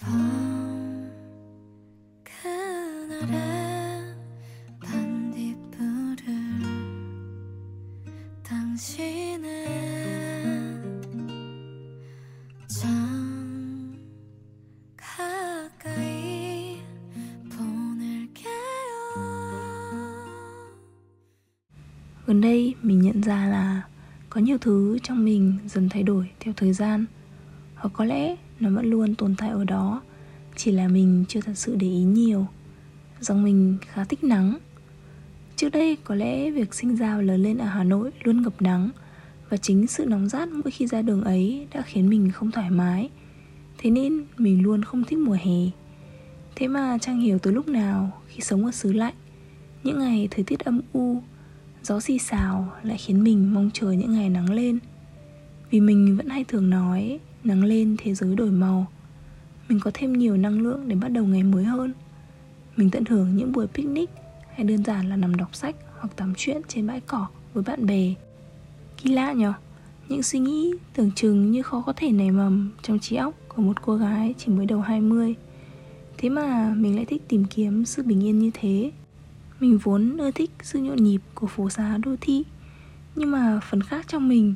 밤 그날의 반딧불을 당신은 참 가까이 보낼게요 Gần đây mình nhận ra là có nhiều thứ trong mình dần thay đổi theo thời gian Hoặc có lẽ nó vẫn luôn tồn tại ở đó, Chỉ là mình chưa thật sự để ý nhiều. Rằng mình khá thích nắng. Trước đây có lẽ việc sinh ra và lớn lên ở Hà Nội luôn ngập nắng, Và chính sự nóng rát mỗi khi ra đường ấy đã khiến mình không thoải mái. Thế nên mình luôn không thích mùa hè. Thế mà chẳng hiểu từ lúc nào, khi sống ở xứ lạnh, Những ngày thời tiết âm u, Gió xì xào lại khiến mình mong chờ những ngày nắng lên. Vì mình vẫn hay thường nói Nắng lên, thế giới đổi màu. Mình có thêm nhiều năng lượng để bắt đầu ngày mới hơn. Mình tận hưởng những buổi picnic Hay đơn giản là nằm đọc sách Hoặc tắm chuyện trên bãi cỏ với bạn bè. Kỳ lạ nhở Những suy nghĩ tưởng chừng như khó có thể nảy mầm Trong trí óc của một cô gái chỉ mới đầu 20 Thế mà mình lại thích tìm kiếm sự bình yên như thế. Mình vốn ưa thích sự nhộn nhịp của phố xá đô thị. Nhưng mà phần khác trong mình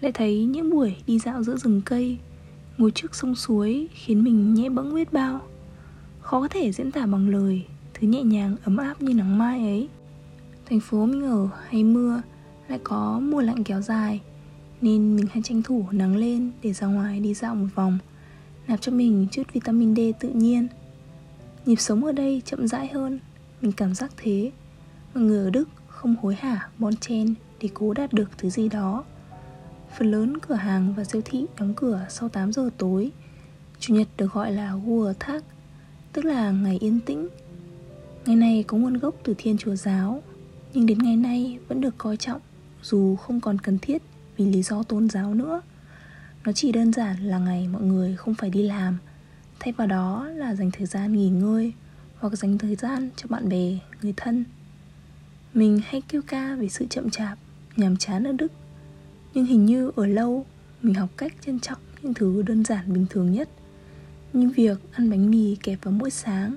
lại thấy những buổi đi dạo giữa rừng cây Ngồi trước sông suối khiến mình nhẹ bẫng biết bao. Khó có thể diễn tả bằng lời, Thứ nhẹ nhàng, ấm áp như nắng mai ấy. Thành phố mình ở hay mưa Lại có mùa lạnh kéo dài, Nên mình hay tranh thủ nắng lên để ra ngoài đi dạo một vòng, Nạp cho mình chút vitamin D tự nhiên. Nhịp sống ở đây chậm rãi hơn, mình cảm giác thế. Mọi người ở Đức không hối hả bon chen để cố đạt được thứ gì đó. Phần lớn cửa hàng và siêu thị đóng cửa sau 8 giờ tối Chủ nhật được gọi là Ruhetag Tức là ngày yên tĩnh Ngày này có nguồn gốc từ thiên chúa giáo Nhưng đến ngày nay vẫn được coi trọng Dù không còn cần thiết vì lý do tôn giáo nữa Nó chỉ đơn giản là ngày mọi người không phải đi làm Thay vào đó là dành thời gian nghỉ ngơi hoặc dành thời gian cho bạn bè, người thân. Mình hay kêu ca về sự chậm chạp, nhàm chán ở Đức. Nhưng hình như ở lâu, mình học cách trân trọng những thứ đơn giản bình thường nhất. Như việc ăn bánh mì kẹp vào mỗi sáng,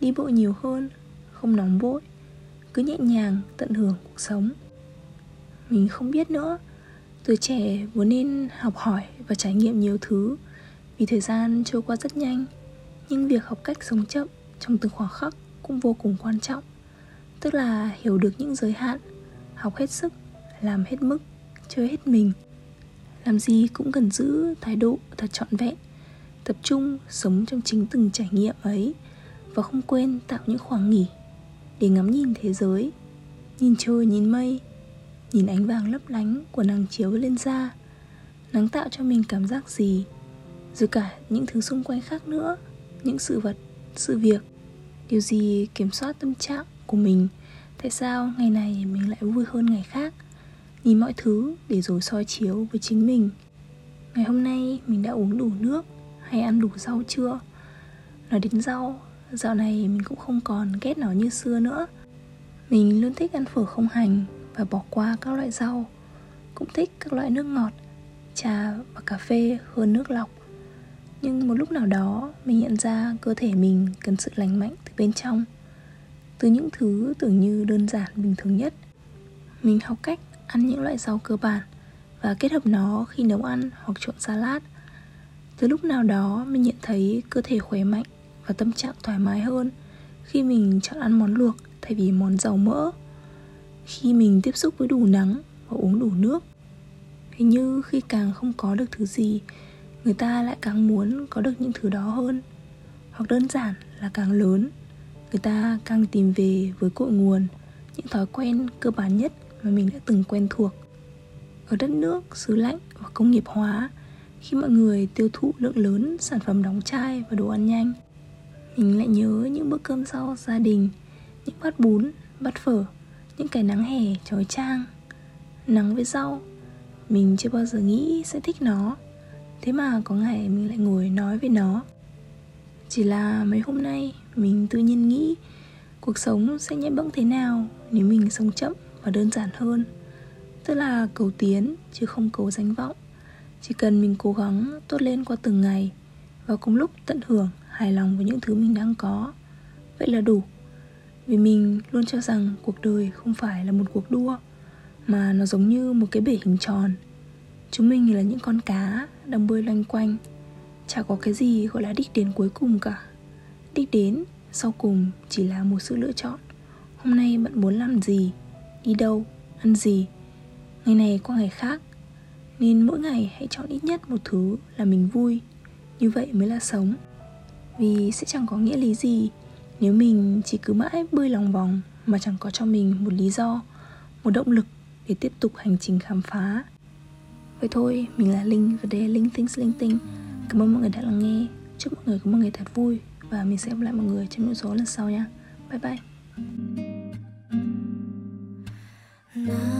đi bộ nhiều hơn, không nóng vội, cứ nhẹ nhàng tận hưởng cuộc sống. Mình không biết nữa, tuổi trẻ vốn nên học hỏi và trải nghiệm nhiều thứ vì thời gian trôi qua rất nhanh nhưng việc học cách sống chậm trong từng khoảng khắc cũng vô cùng quan trọng tức là hiểu được những giới hạn học hết sức làm hết mức chơi hết mình. Làm gì cũng cần giữ thái độ thật trọn vẹn, tập trung sống trong chính từng trải nghiệm ấy và không quên tạo những khoảng nghỉ để ngắm nhìn thế giới, nhìn trời, nhìn mây, nhìn ánh vàng lấp lánh của nắng chiếu lên da nắng tạo cho mình cảm giác gì, rồi cả những thứ xung quanh khác nữa, những sự vật, sự việc. Điều gì kiểm soát tâm trạng của mình? Tại sao ngày này mình lại vui hơn ngày khác? Nhìn mọi thứ để rồi soi chiếu với chính mình. Ngày hôm nay mình đã uống đủ nước hay ăn đủ rau chưa? Nói đến rau, dạo này mình cũng không còn ghét nó như xưa nữa. Mình luôn thích ăn phở không hành và bỏ qua các loại rau. Cũng thích các loại nước ngọt, trà và cà phê hơn nước lọc. Nhưng một lúc nào đó, mình nhận ra cơ thể mình cần sự lành mạnh từ bên trong. Từ những thứ tưởng như đơn giản bình thường nhất. Mình học cách ăn những loại rau cơ bản và kết hợp nó khi nấu ăn hoặc trộn salad. Từ lúc nào đó, mình nhận thấy cơ thể khỏe mạnh và tâm trạng thoải mái hơn khi mình chọn ăn món luộc thay vì món dầu mỡ. Khi mình tiếp xúc với đủ nắng và uống đủ nước, hình như khi càng không có được thứ gì, người ta lại càng muốn có được những thứ đó hơn. Hoặc đơn giản là càng lớn, người ta càng tìm về với cội nguồn, những thói quen cơ bản nhất mà mình đã từng quen thuộc. Ở đất nước xứ lạnh và công nghiệp hóa, khi mọi người tiêu thụ lượng lớn sản phẩm đóng chai và đồ ăn nhanh, mình lại nhớ những bữa cơm sau gia đình, những bát bún, bát phở, những cái nắng hè trói trang. Nắng với rau, mình chưa bao giờ nghĩ sẽ thích nó. Thế mà có ngày mình lại ngồi nói với nó. Chỉ là mấy hôm nay mình tự nhiên nghĩ cuộc sống sẽ nhẹ bẫng thế nào nếu mình sống chậm và đơn giản hơn. Tức là cầu tiến, chứ không cầu danh vọng. Chỉ cần mình cố gắng tốt lên qua từng ngày, và cùng lúc tận hưởng hài lòng với những thứ mình đang có. Vậy là đủ. Vì mình luôn cho rằng cuộc đời không phải là một cuộc đua, mà nó giống như một cái bể hình tròn. Chúng mình là những con cá đang bơi loanh quanh. Chả có cái gì gọi là đích đến cuối cùng cả. Đích đến sau cùng chỉ là một sự lựa chọn. Hôm nay bạn muốn làm gì? Đi đâu? Ăn gì? Ngày này qua ngày khác, nên mỗi ngày hãy chọn ít nhất một thứ là mình vui. Như vậy mới là sống. Vì sẽ chẳng có nghĩa lý gì nếu mình chỉ cứ mãi bơi lòng vòng mà chẳng có cho mình một lý do, một động lực để tiếp tục hành trình khám phá. Vậy thôi, mình là linh và đây là linh Things linh tinh. Cảm ơn mọi người đã lắng nghe. Chúc mọi người có một ngày thật vui và mình sẽ gặp lại mọi người trong những số lần sau nha. Bye bye. 那。